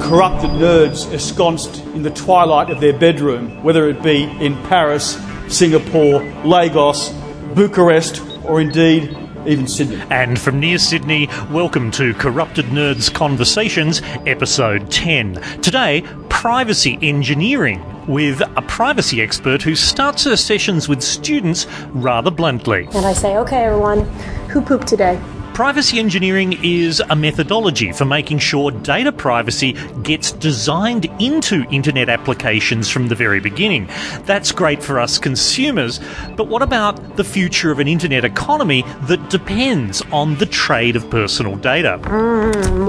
corrupted nerds ensconced in the twilight of their bedroom, whether it be in Paris, Singapore, Lagos, Bucharest, or indeed even Sydney. And from near Sydney, welcome to Corrupted Nerds Conversations, episode 10. Today, privacy engineering with a privacy expert who starts her sessions with students rather bluntly. And I say, okay, everyone, who pooped today? Privacy engineering is a methodology for making sure data privacy gets designed into internet applications from the very beginning. That's great for us consumers, but what about the future of an internet economy that depends on the trade of personal data? Mm,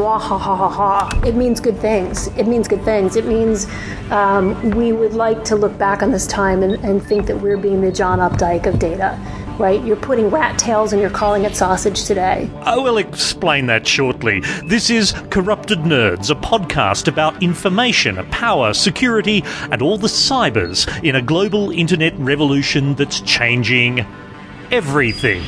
it means good things. It means good things. It means um, we would like to look back on this time and, and think that we're being the John Updike of data right? You're putting rat tails and you're calling it sausage today. I will explain that shortly. This is Corrupted Nerds, a podcast about information, power, security, and all the cybers in a global internet revolution that's changing everything.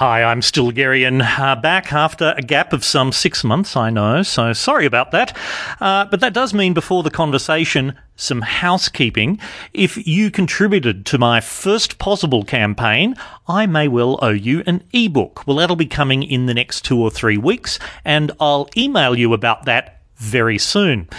Hi, I'm Stilgherrian, uh, back after a gap of some six months, I know, so sorry about that. Uh, but that does mean before the conversation, some housekeeping. If you contributed to my first Pozible campaign, I may well owe you an ebook. Well, that'll be coming in the next two or three weeks, and I'll email you about that very soon.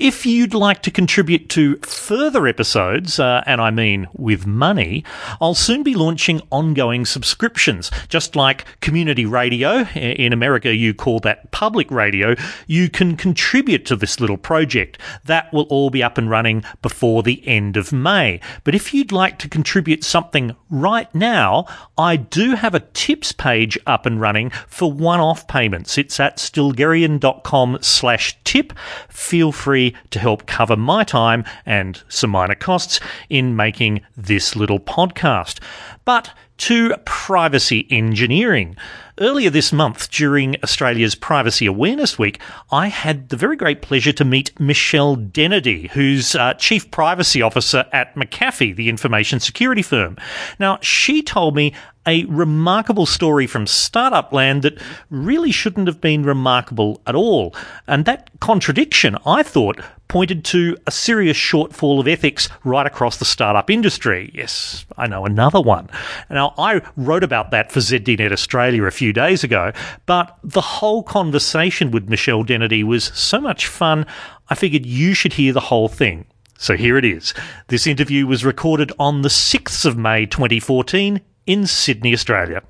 If you'd like to contribute to further episodes, uh, and I mean with money, I'll soon be launching ongoing subscriptions. Just like community radio, in America you call that public radio, you can contribute to this little project. That will all be up and running before the end of May. But if you'd like to contribute something right now, I do have a tips page up and running for one-off payments. It's at stilgherrian.com slash tip. Feel free to help cover my time and some minor costs in making this little podcast. But to privacy engineering. Earlier this month, during Australia's Privacy Awareness Week, I had the very great pleasure to meet Michelle Dennedy, who's uh, Chief Privacy Officer at McAfee, the information security firm. Now, she told me a remarkable story from startup land that really shouldn't have been remarkable at all. And that contradiction, I thought, pointed to a serious shortfall of ethics right across the startup industry. Yes, I know another one. Now, I wrote about that for ZDNet Australia a few days ago, but the whole conversation with Michelle Dennedy was so much fun, I figured you should hear the whole thing. So here it is. This interview was recorded on the 6th of May 2014 in Sydney, Australia.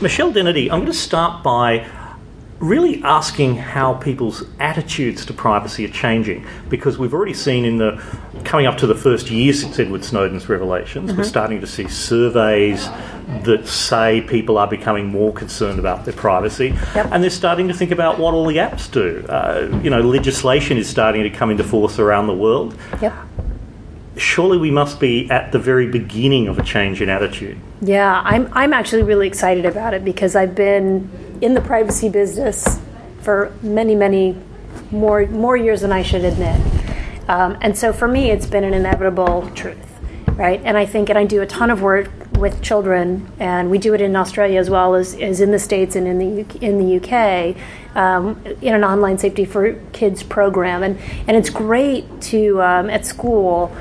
Michelle Dennedy, I'm going to start by really asking how people's attitudes to privacy are changing because we've already seen in the coming up to the first year since Edward Snowden's revelations, mm-hmm. we're starting to see surveys that say people are becoming more concerned about their privacy, yep. and they're starting to think about what all the apps do. Uh, you know, legislation is starting to come into force around the world. Yep surely we must be at the very beginning of a change in attitude. Yeah, I'm, I'm actually really excited about it because I've been in the privacy business for many, many more, more years than I should admit. Um, and so for me, it's been an inevitable truth, right? And I think, and I do a ton of work with children, and we do it in Australia as well as, as in the States and in the, in the UK. Um, in an online safety for kids program, and and it's great to um, at school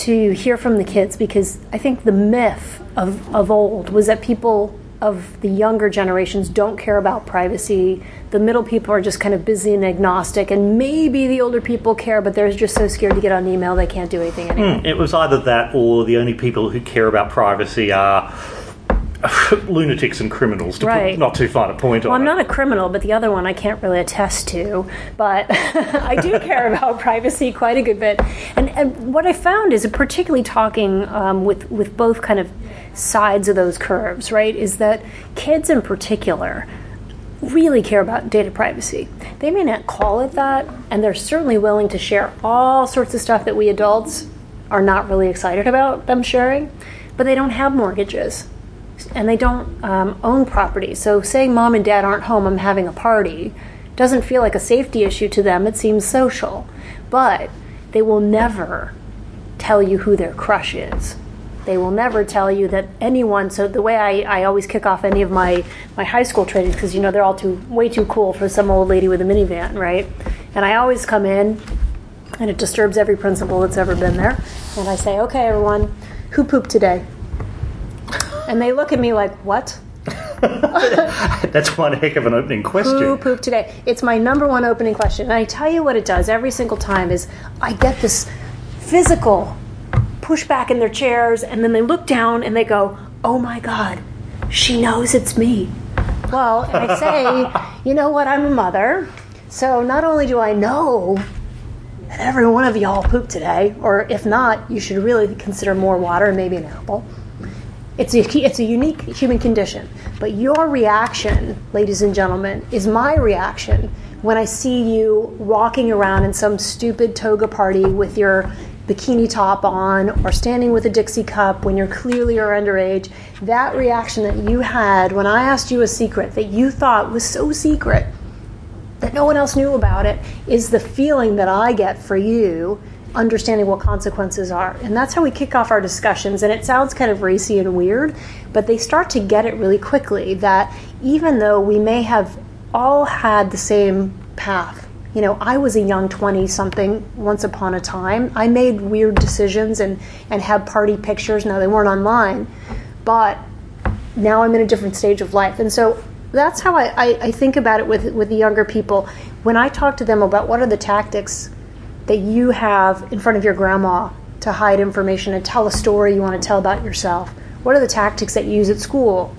to hear from the kids because I think the myth of, of old was that people of the younger generations don't care about privacy. The middle people are just kind of busy and agnostic, and maybe the older people care, but they're just so scared to get on email they can't do anything anymore. Mm, it was either that or the only people who care about privacy are lunatics and criminals, to right. put not too fine a point well, on I'm it. not a criminal, but the other one I can't really attest to. But I do care about privacy quite a good bit. And, and what I found is, particularly talking um, with, with both kind of sides of those curves, right, is that kids in particular really care about data privacy. They may not call it that, and they're certainly willing to share all sorts of stuff that we adults are not really excited about them sharing, but they don't have mortgages and they don't um, own property. So, saying mom and dad aren't home, I'm having a party, doesn't feel like a safety issue to them. It seems social. But they will never tell you who their crush is. They will never tell you that anyone. So the way I, I always kick off any of my, my high school trainings, because you know they're all too way too cool for some old lady with a minivan, right? And I always come in, and it disturbs every principal that's ever been there. And I say, okay, everyone, who pooped today? And they look at me like, what? That's one heck of an opening question. Who pooped today? It's my number one opening question. And I tell you what it does every single time is I get this physical pushback in their chairs and then they look down and they go, "Oh my god, she knows it's me." Well, and I say, "You know what? I'm a mother. So not only do I know that every one of y'all pooped today, or if not, you should really consider more water and maybe an apple." It's a, it's a unique human condition. But your reaction, ladies and gentlemen, is my reaction when I see you walking around in some stupid toga party with your bikini top on or standing with a Dixie cup when you're clearly are underage. That reaction that you had when I asked you a secret that you thought was so secret that no one else knew about it is the feeling that I get for you understanding what consequences are. And that's how we kick off our discussions. And it sounds kind of racy and weird, but they start to get it really quickly that even though we may have all had the same path, you know, I was a young 20 something once upon a time. I made weird decisions and, and had party pictures. Now, they weren't online, but now I'm in a different stage of life. And so that's how I, I, I think about it with, with the younger people. When I talk to them about what are the tactics that you have in front of your grandma to hide information and tell a story you want to tell about yourself? What are the tactics that you use at school?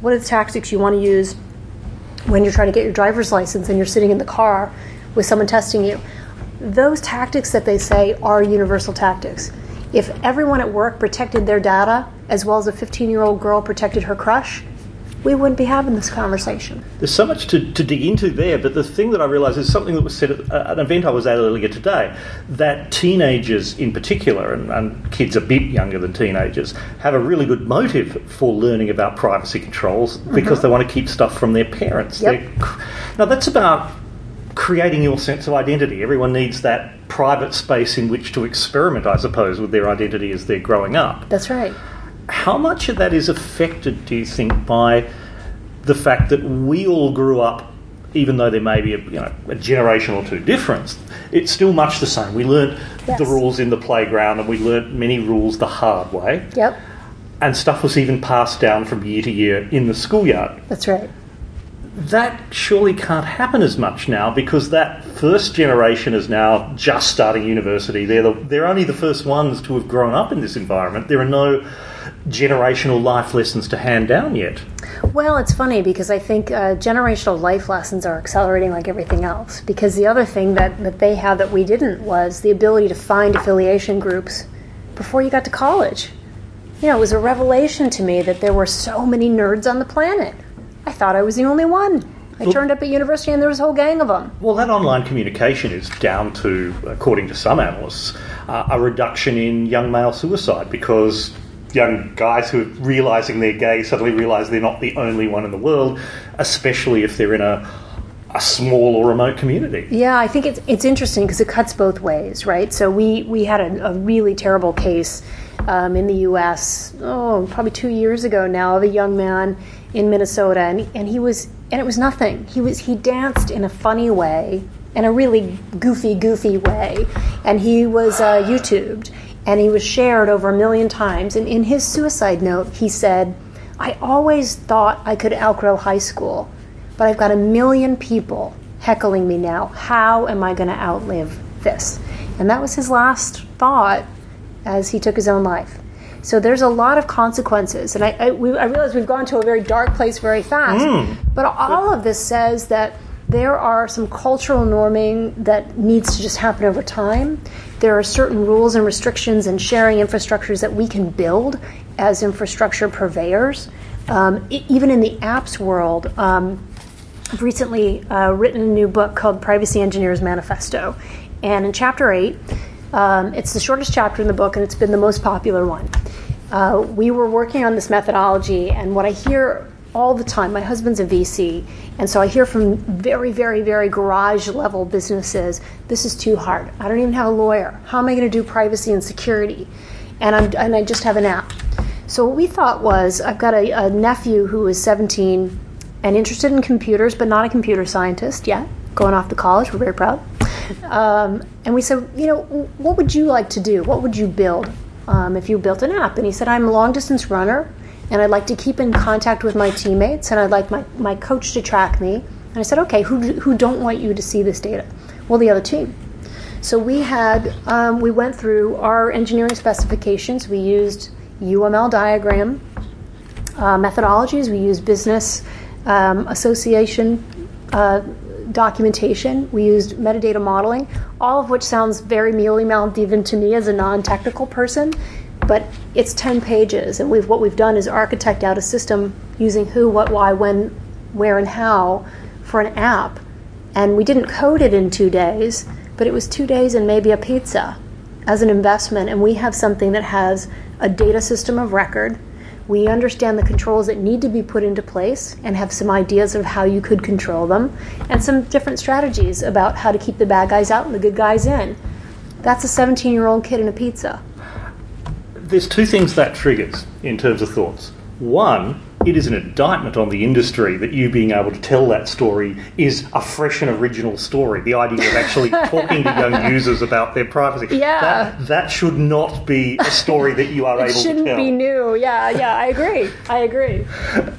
What are the tactics you want to use when you're trying to get your driver's license and you're sitting in the car with someone testing you? Those tactics that they say are universal tactics. If everyone at work protected their data as well as a 15 year old girl protected her crush, we wouldn't be having this conversation. There's so much to, to dig into there, but the thing that I realised is something that was said at uh, an event I was at earlier today that teenagers in particular, and, and kids a bit younger than teenagers, have a really good motive for learning about privacy controls because mm-hmm. they want to keep stuff from their parents. Yep. Now, that's about creating your sense of identity. Everyone needs that private space in which to experiment, I suppose, with their identity as they're growing up. That's right how much of that is affected, do you think, by the fact that we all grew up, even though there may be a, you know, a generation or two difference, it's still much the same. We learnt yes. the rules in the playground and we learnt many rules the hard way. Yep. And stuff was even passed down from year to year in the schoolyard. That's right. That surely can't happen as much now because that first generation is now just starting university. They're, the, they're only the first ones to have grown up in this environment. There are no generational life lessons to hand down yet? Well, it's funny because I think uh, generational life lessons are accelerating like everything else. Because the other thing that, that they had that we didn't was the ability to find affiliation groups before you got to college. You know, it was a revelation to me that there were so many nerds on the planet. I thought I was the only one. I well, turned up at university and there was a whole gang of them. Well, that online communication is down to, according to some analysts, uh, a reduction in young male suicide because young guys who are realizing they're gay suddenly realize they're not the only one in the world, especially if they're in a a small or remote community. Yeah, I think it's it's interesting because it cuts both ways, right? So we we had a, a really terrible case um, in the U.S. Oh, probably two years ago now of a young man in Minnesota, and and he was and it was nothing. He was he danced in a funny way, in a really goofy goofy way, and he was uh, YouTubed and he was shared over a million times. And in his suicide note, he said, I always thought I could outgrow high school, but I've got a million people heckling me now. How am I going to outlive this? And that was his last thought as he took his own life. So there's a lot of consequences. And I, I, we, I realize we've gone to a very dark place very fast. Mm. But all of this says that there are some cultural norming that needs to just happen over time. There are certain rules and restrictions and sharing infrastructures that we can build as infrastructure purveyors. Um, even in the apps world, um, I've recently uh, written a new book called Privacy Engineers Manifesto. And in chapter 8, um, it's the shortest chapter in the book and it's been the most popular one. Uh, we were working on this methodology, and what I hear all the time. My husband's a VC, and so I hear from very, very, very garage level businesses this is too hard. I don't even have a lawyer. How am I going to do privacy and security? And, I'm, and I just have an app. So what we thought was, I've got a, a nephew who is 17 and interested in computers, but not a computer scientist yet, going off to college. We're very proud. Um, and we said, you know, what would you like to do? What would you build um, if you built an app? And he said, I'm a long distance runner, and I'd like to keep in contact with my teammates, and I'd like my, my coach to track me. And I said, okay, who, who don't want you to see this data? Well, the other team. So we had, um, we went through our engineering specifications. We used UML diagram uh, methodologies. We used business um, association uh, documentation. We used metadata modeling, all of which sounds very mealy mouthed even to me as a non technical person. But it's 10 pages, and we've, what we've done is architect out a system using who, what, why, when, where, and how for an app. And we didn't code it in two days, but it was two days and maybe a pizza as an investment. And we have something that has a data system of record. We understand the controls that need to be put into place and have some ideas of how you could control them and some different strategies about how to keep the bad guys out and the good guys in. That's a 17 year old kid in a pizza. There's two things that triggers in terms of thoughts. One, it is an indictment on the industry that you being able to tell that story is a fresh and original story. The idea of actually talking to young users about their privacy. Yeah. That, that should not be a story that you are It able to shouldn't be new. Yeah, yeah, I agree. I agree.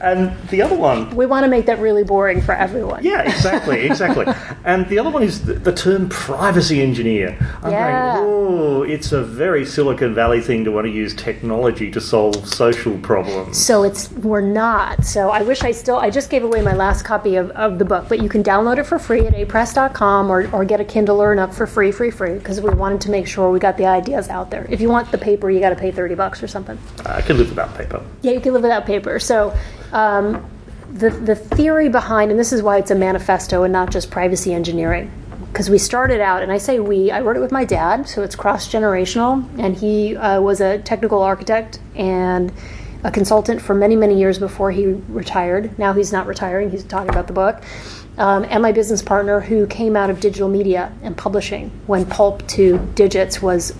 And the other one We want to make that really boring for everyone. Yeah, exactly, exactly. and the other one is the, the term privacy engineer. I'm Yeah. going, oh, it's a very Silicon Valley thing to want to use technology to solve social problems. So it's we're not. So I wish I still I just gave away my last copy of, of the book, but you can download it for free at apress.com or, or get a Kindle or up for free, free, free, because we wanted to make sure we got the ideas out there. If you want the paper, you got to pay 30 bucks or something. I could live without paper. Yeah, you can live without paper. So, um, the the theory behind, and this is why it's a manifesto and not just privacy engineering, because we started out, and I say we, I wrote it with my dad, so it's cross generational, and he uh, was a technical architect and a consultant for many many years before he retired. Now he's not retiring; he's talking about the book. Um, and my business partner, who came out of digital media and publishing when pulp to digits was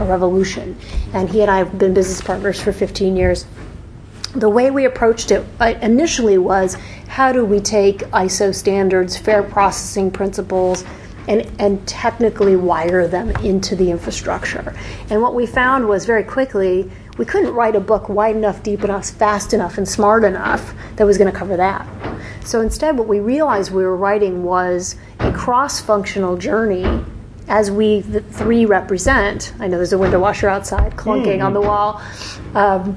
a revolution, and he and I have been business partners for 15 years the way we approached it uh, initially was how do we take ISO standards, fair processing principles, and, and technically wire them into the infrastructure. And what we found was very quickly we couldn't write a book wide enough, deep enough, fast enough, and smart enough that was going to cover that. So instead, what we realized we were writing was a cross functional journey as we the three represent. I know there's a window washer outside clunking on the wall. Um,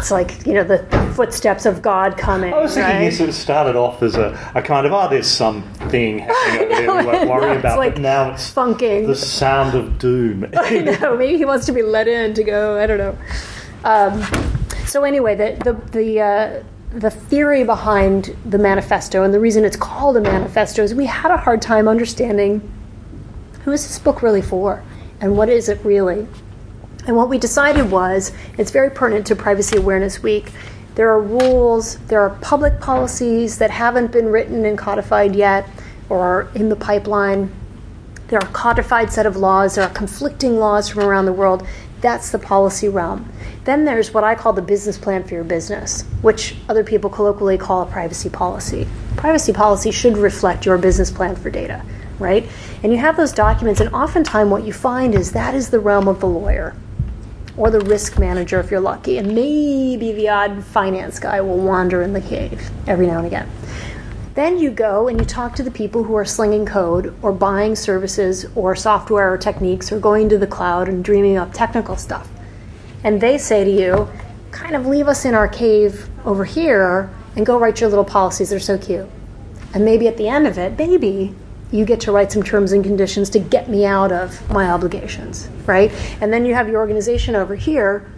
it's like you know the, footsteps of God coming. I was thinking right? this sort of started off as a, a kind of, oh, there's something happening over there we won't worry about, like but now it's funking. the sound of doom. I know. Maybe he wants to be let in to go. I don't know. Um, so anyway, the the the, uh, the theory behind the manifesto and the reason it's called a manifesto is we had a hard time understanding who is this book really for and what is it really. And what we decided was it's very pertinent to Privacy Awareness Week. There are rules, there are public policies that haven't been written and codified yet or are in the pipeline. There are codified set of laws, there are conflicting laws from around the world. That's the policy realm. Then there's what I call the business plan for your business, which other people colloquially call a privacy policy. Privacy policy should reflect your business plan for data, right? And you have those documents, and oftentimes what you find is that is the realm of the lawyer or the risk manager if you're lucky, and maybe the odd finance guy will wander in the cave every now and again. Then you go and you talk to the people who are slinging code or buying services or software or techniques or going to the cloud and dreaming up technical stuff. And they say to you, kind of leave us in our cave over here and go write your little policies. They're so cute. And maybe at the end of it, maybe you get to write some terms and conditions to get me out of my obligations, right? And then you have your organization over here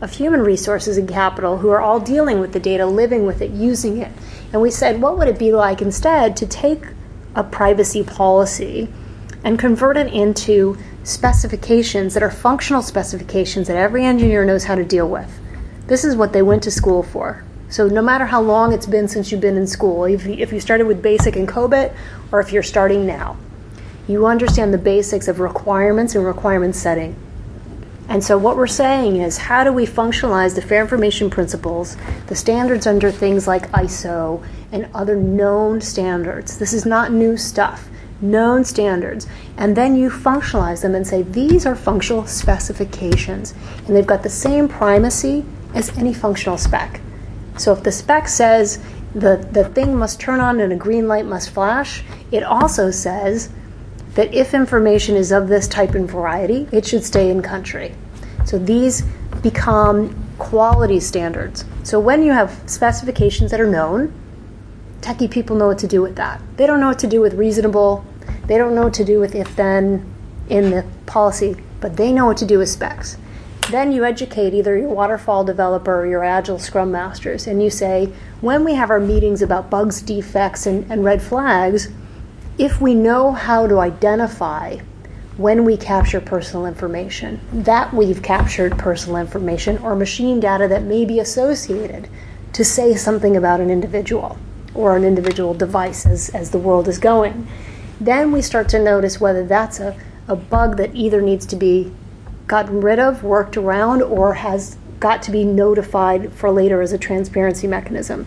of human resources and capital who are all dealing with the data, living with it, using it. And we said, what would it be like instead to take a privacy policy and convert it into specifications that are functional specifications that every engineer knows how to deal with? This is what they went to school for. So no matter how long it's been since you've been in school, if you, if you started with basic and COBOL, or if you're starting now, you understand the basics of requirements and requirement setting. And so, what we're saying is, how do we functionalize the fair information principles, the standards under things like ISO and other known standards? This is not new stuff, known standards. And then you functionalize them and say, these are functional specifications. And they've got the same primacy as any functional spec. So, if the spec says the, the thing must turn on and a green light must flash, it also says that if information is of this type and variety, it should stay in country. So these become quality standards. So when you have specifications that are known, techie people know what to do with that. They don't know what to do with reasonable, they don't know what to do with if then in the policy, but they know what to do with specs. Then you educate either your waterfall developer or your agile scrum masters, and you say, when we have our meetings about bugs, defects, and, and red flags, if we know how to identify when we capture personal information, that we've captured personal information or machine data that may be associated to say something about an individual or an individual device as, as the world is going, then we start to notice whether that's a, a bug that either needs to be gotten rid of, worked around, or has got to be notified for later as a transparency mechanism.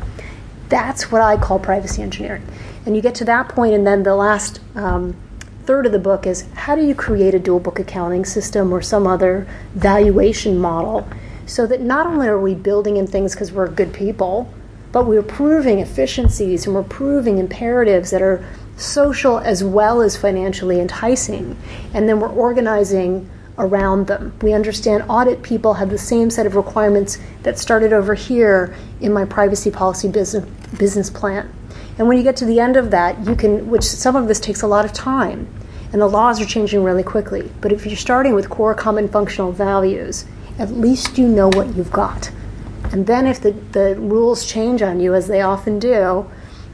That's what I call privacy engineering. And you get to that point, and then the last um, third of the book is how do you create a dual book accounting system or some other valuation model so that not only are we building in things because we're good people, but we're proving efficiencies and we're proving imperatives that are social as well as financially enticing. And then we're organizing around them. We understand audit people have the same set of requirements that started over here in my privacy policy business, business plan. And when you get to the end of that, you can, which some of this takes a lot of time, and the laws are changing really quickly. But if you're starting with core common functional values, at least you know what you've got. And then if the, the rules change on you, as they often do,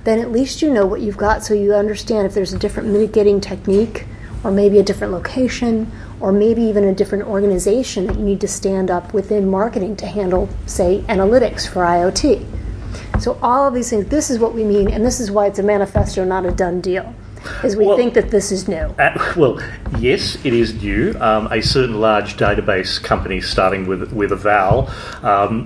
then at least you know what you've got so you understand if there's a different mitigating technique, or maybe a different location, or maybe even a different organization that you need to stand up within marketing to handle, say, analytics for IoT. So all of these things, this is what we mean, and this is why it's a manifesto, not a done deal. Is we well, think that this is new. Uh, well, yes, it is new. Um, a certain large database company, starting with with Eval, um,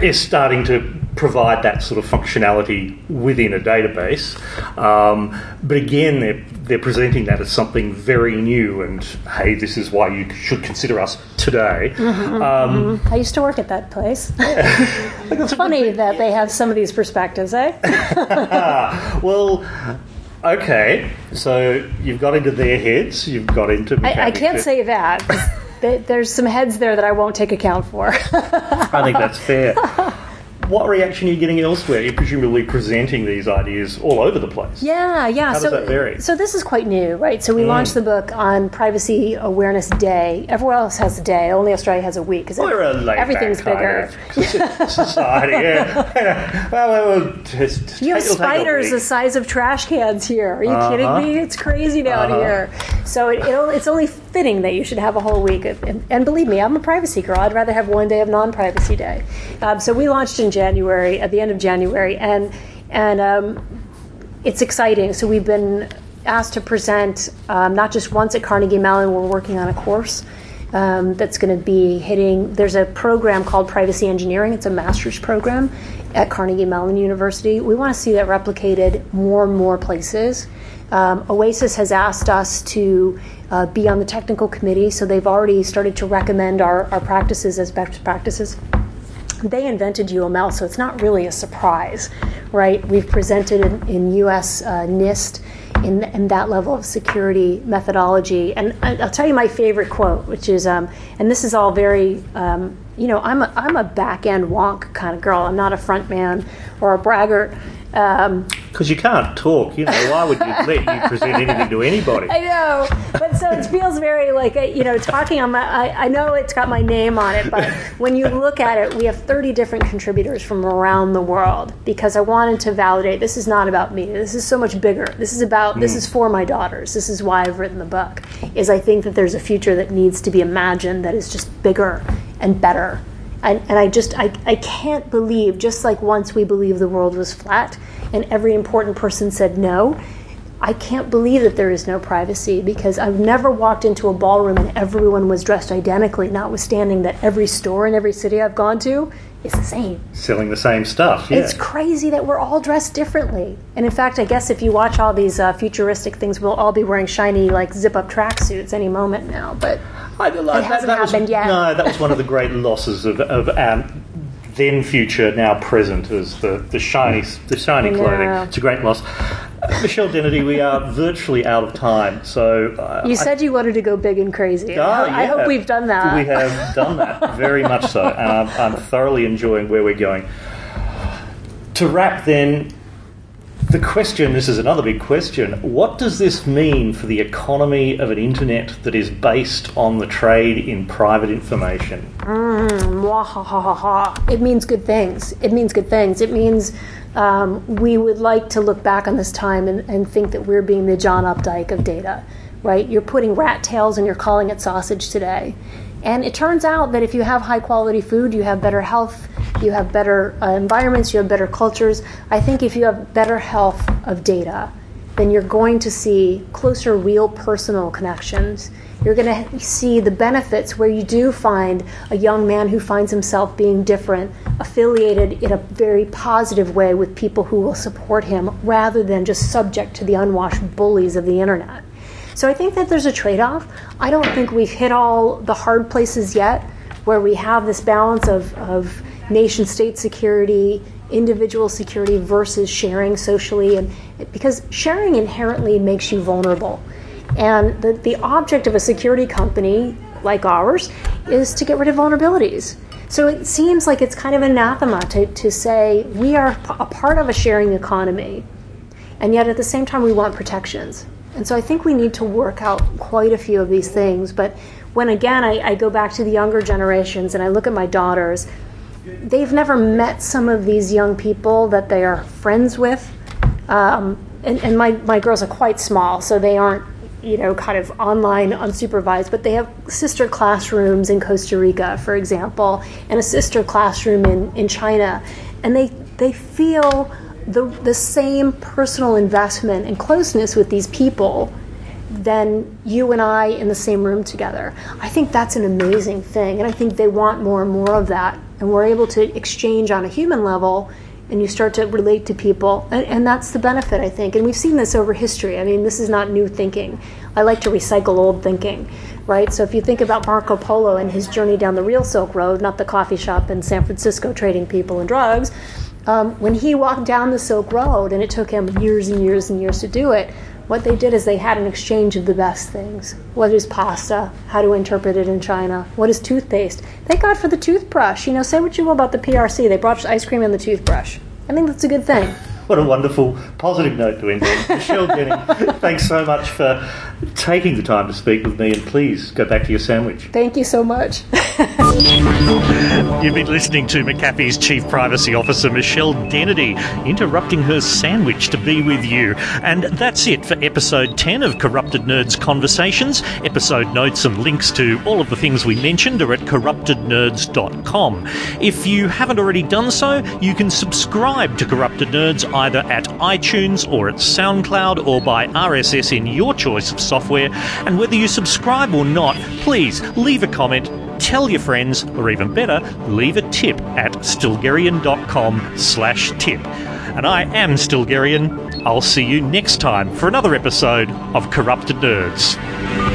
is starting to provide that sort of functionality within a database. Um, but again, they're, they're presenting that as something very new and, hey, this is why you should consider us today. Mm-hmm, um, mm-hmm. I used to work at that place. it's funny that they have some of these perspectives, eh? well, Okay, so you've got into their heads, you've got into. I, I can't say that. There's some heads there that I won't take account for. I think that's fair what reaction are you getting elsewhere? You're presumably presenting these ideas all over the place. Yeah, yeah. How so, does that vary? So this is quite new, right? So we mm. launched the book on Privacy Awareness Day. Everywhere else has a day. Only Australia has a week because everything's bigger. society. yeah. well, just, you have spiders the size of trash cans here. Are you uh-huh. kidding me? It's crazy down uh-huh. here. So it, it's only fitting that you should have a whole week. Of, and, and, believe me, I'm a privacy girl. I'd rather have one day of non-privacy day. Um, so we launched in January, at the end of January, and and um, it's exciting. So we've been asked to present um, not just once at Carnegie Mellon. We're working on a course. Um, that's going to be hitting. There's a program called Privacy Engineering. It's a master's program at Carnegie Mellon University. We want to see that replicated more and more places. Um, OASIS has asked us to uh, be on the technical committee, so they've already started to recommend our, our practices as best practices they invented UML, so it's not really a surprise, right? We've presented in, in US uh, NIST in, in, that level of security methodology. And I'll tell you my favorite quote, which is, um, and this is all very, um, you know, I'm a, I'm a back end wonk kind of girl. I'm not a front man or a braggart. Um, because you can't talk, you know. Why would you let you present anything to anybody? I know, but so it feels very like a, you know, talking on my. I, I, know it's got my name on it, but when you look at it, we have 30 different contributors from around the world because I wanted to validate. This is not about me. This is so much bigger. This is about. Mm. This is for my daughters. This is why I've written the book. Is I think that there's a future that needs to be imagined that is just bigger and better and, and I just I, I can't believe just like once we believed the world was flat and every important person said no I can't believe that there is no privacy because I've never walked into a ballroom and everyone was dressed identically, notwithstanding that every store in every city I've gone to is the same. Selling the same stuff, yeah. It's crazy that we're all dressed differently. And in fact, I guess if you watch all these uh, futuristic things, we'll all be wearing shiny, like zip up tracksuits any moment now. But I, it hasn't that was, yet. No, that was one of the great losses of, of um, then future, now present, as the, the shiny the shiny clothing. It's a great loss. Michelle Dennedy, we are virtually out of time. So uh, you said I, you wanted to go big and crazy. Oh, I, yeah. I hope we've done that. We have done that very much so, and I'm, I'm thoroughly enjoying where we're going. To wrap, then, the question this is another big question what does this mean for the economy of an internet that is based on the trade in private information? Mm, it means good things. It means good things. It means um, we would like to look back on this time and, and think that we're being the john updike of data right? You're putting rat tails and you're calling it sausage today and it turns out that if you have high quality food, you have better health, you have better uh, environments, you have better cultures. I think if you have better health of data, then you're going to see closer, real personal connections. You're going to see the benefits where you do find a young man who finds himself being different, affiliated in a very positive way with people who will support him rather than just subject to the unwashed bullies of the internet. So I think that there's a trade off. I don't think we've hit all the hard places yet where we have this balance of, of nation state security, individual security versus sharing socially. And because sharing inherently makes you vulnerable. And the, the object of a security company like ours is to get rid of vulnerabilities. So it seems like it's kind of anathema to, to say we are a part of a sharing economy, and yet at the same time we want protections. And so I think we need to work out quite a few of these things. But when again I, I, go back to the younger generations and I look at my daughters, they've never met some of these young people that they are friends with. Um, and, and my, my girls are quite small, so they aren't, you know, kind of online unsupervised, but they have sister classrooms in Costa Rica, for example, and a sister classroom in, in China. And they, they feel the, the same personal investment and closeness with these people than you and I in the same room together. I think that's an amazing thing, and I think they want more and more of that. And we're able to exchange on a human level, and you start to relate to people, and, and that's the benefit, I think. And we've seen this over history. I mean, this is not new thinking. I like to recycle old thinking, right? So if you think about Marco Polo and his journey down the real Silk Road, not the coffee shop in San Francisco trading people and drugs, um, when he walked down the Silk Road, and it took him years and years and years to do it, what they did is they had an exchange of the best things. What is pasta? How to interpret it in China? What is toothpaste? Thank God for the toothbrush. You know, say what you will about the PRC. They brought ice cream and the toothbrush. I think that's a good thing. What a wonderful, positive note to end on. Michelle Dennedy, thanks so much for taking the time to speak with me, and please go back to your sandwich. Thank you so much. You've been listening to McAfee's Chief Privacy Officer, Michelle Dennedy, interrupting her sandwich to be with you. And that's it for episode 10 of Corrupted Nerds Conversations. Episode notes and links to all of the things we mentioned are at corruptednerds.com. If you haven't already done so, you can subscribe to Corrupted Nerds either at iTunes or at SoundCloud or by RSS in your choice of software. And whether you subscribe or not, please leave a comment, tell your friends, or even better, leave a tip at stilgherrian.com slash tip. And I am Stilgherrian. I'll see you next time for another episode of Corrupted Nerds.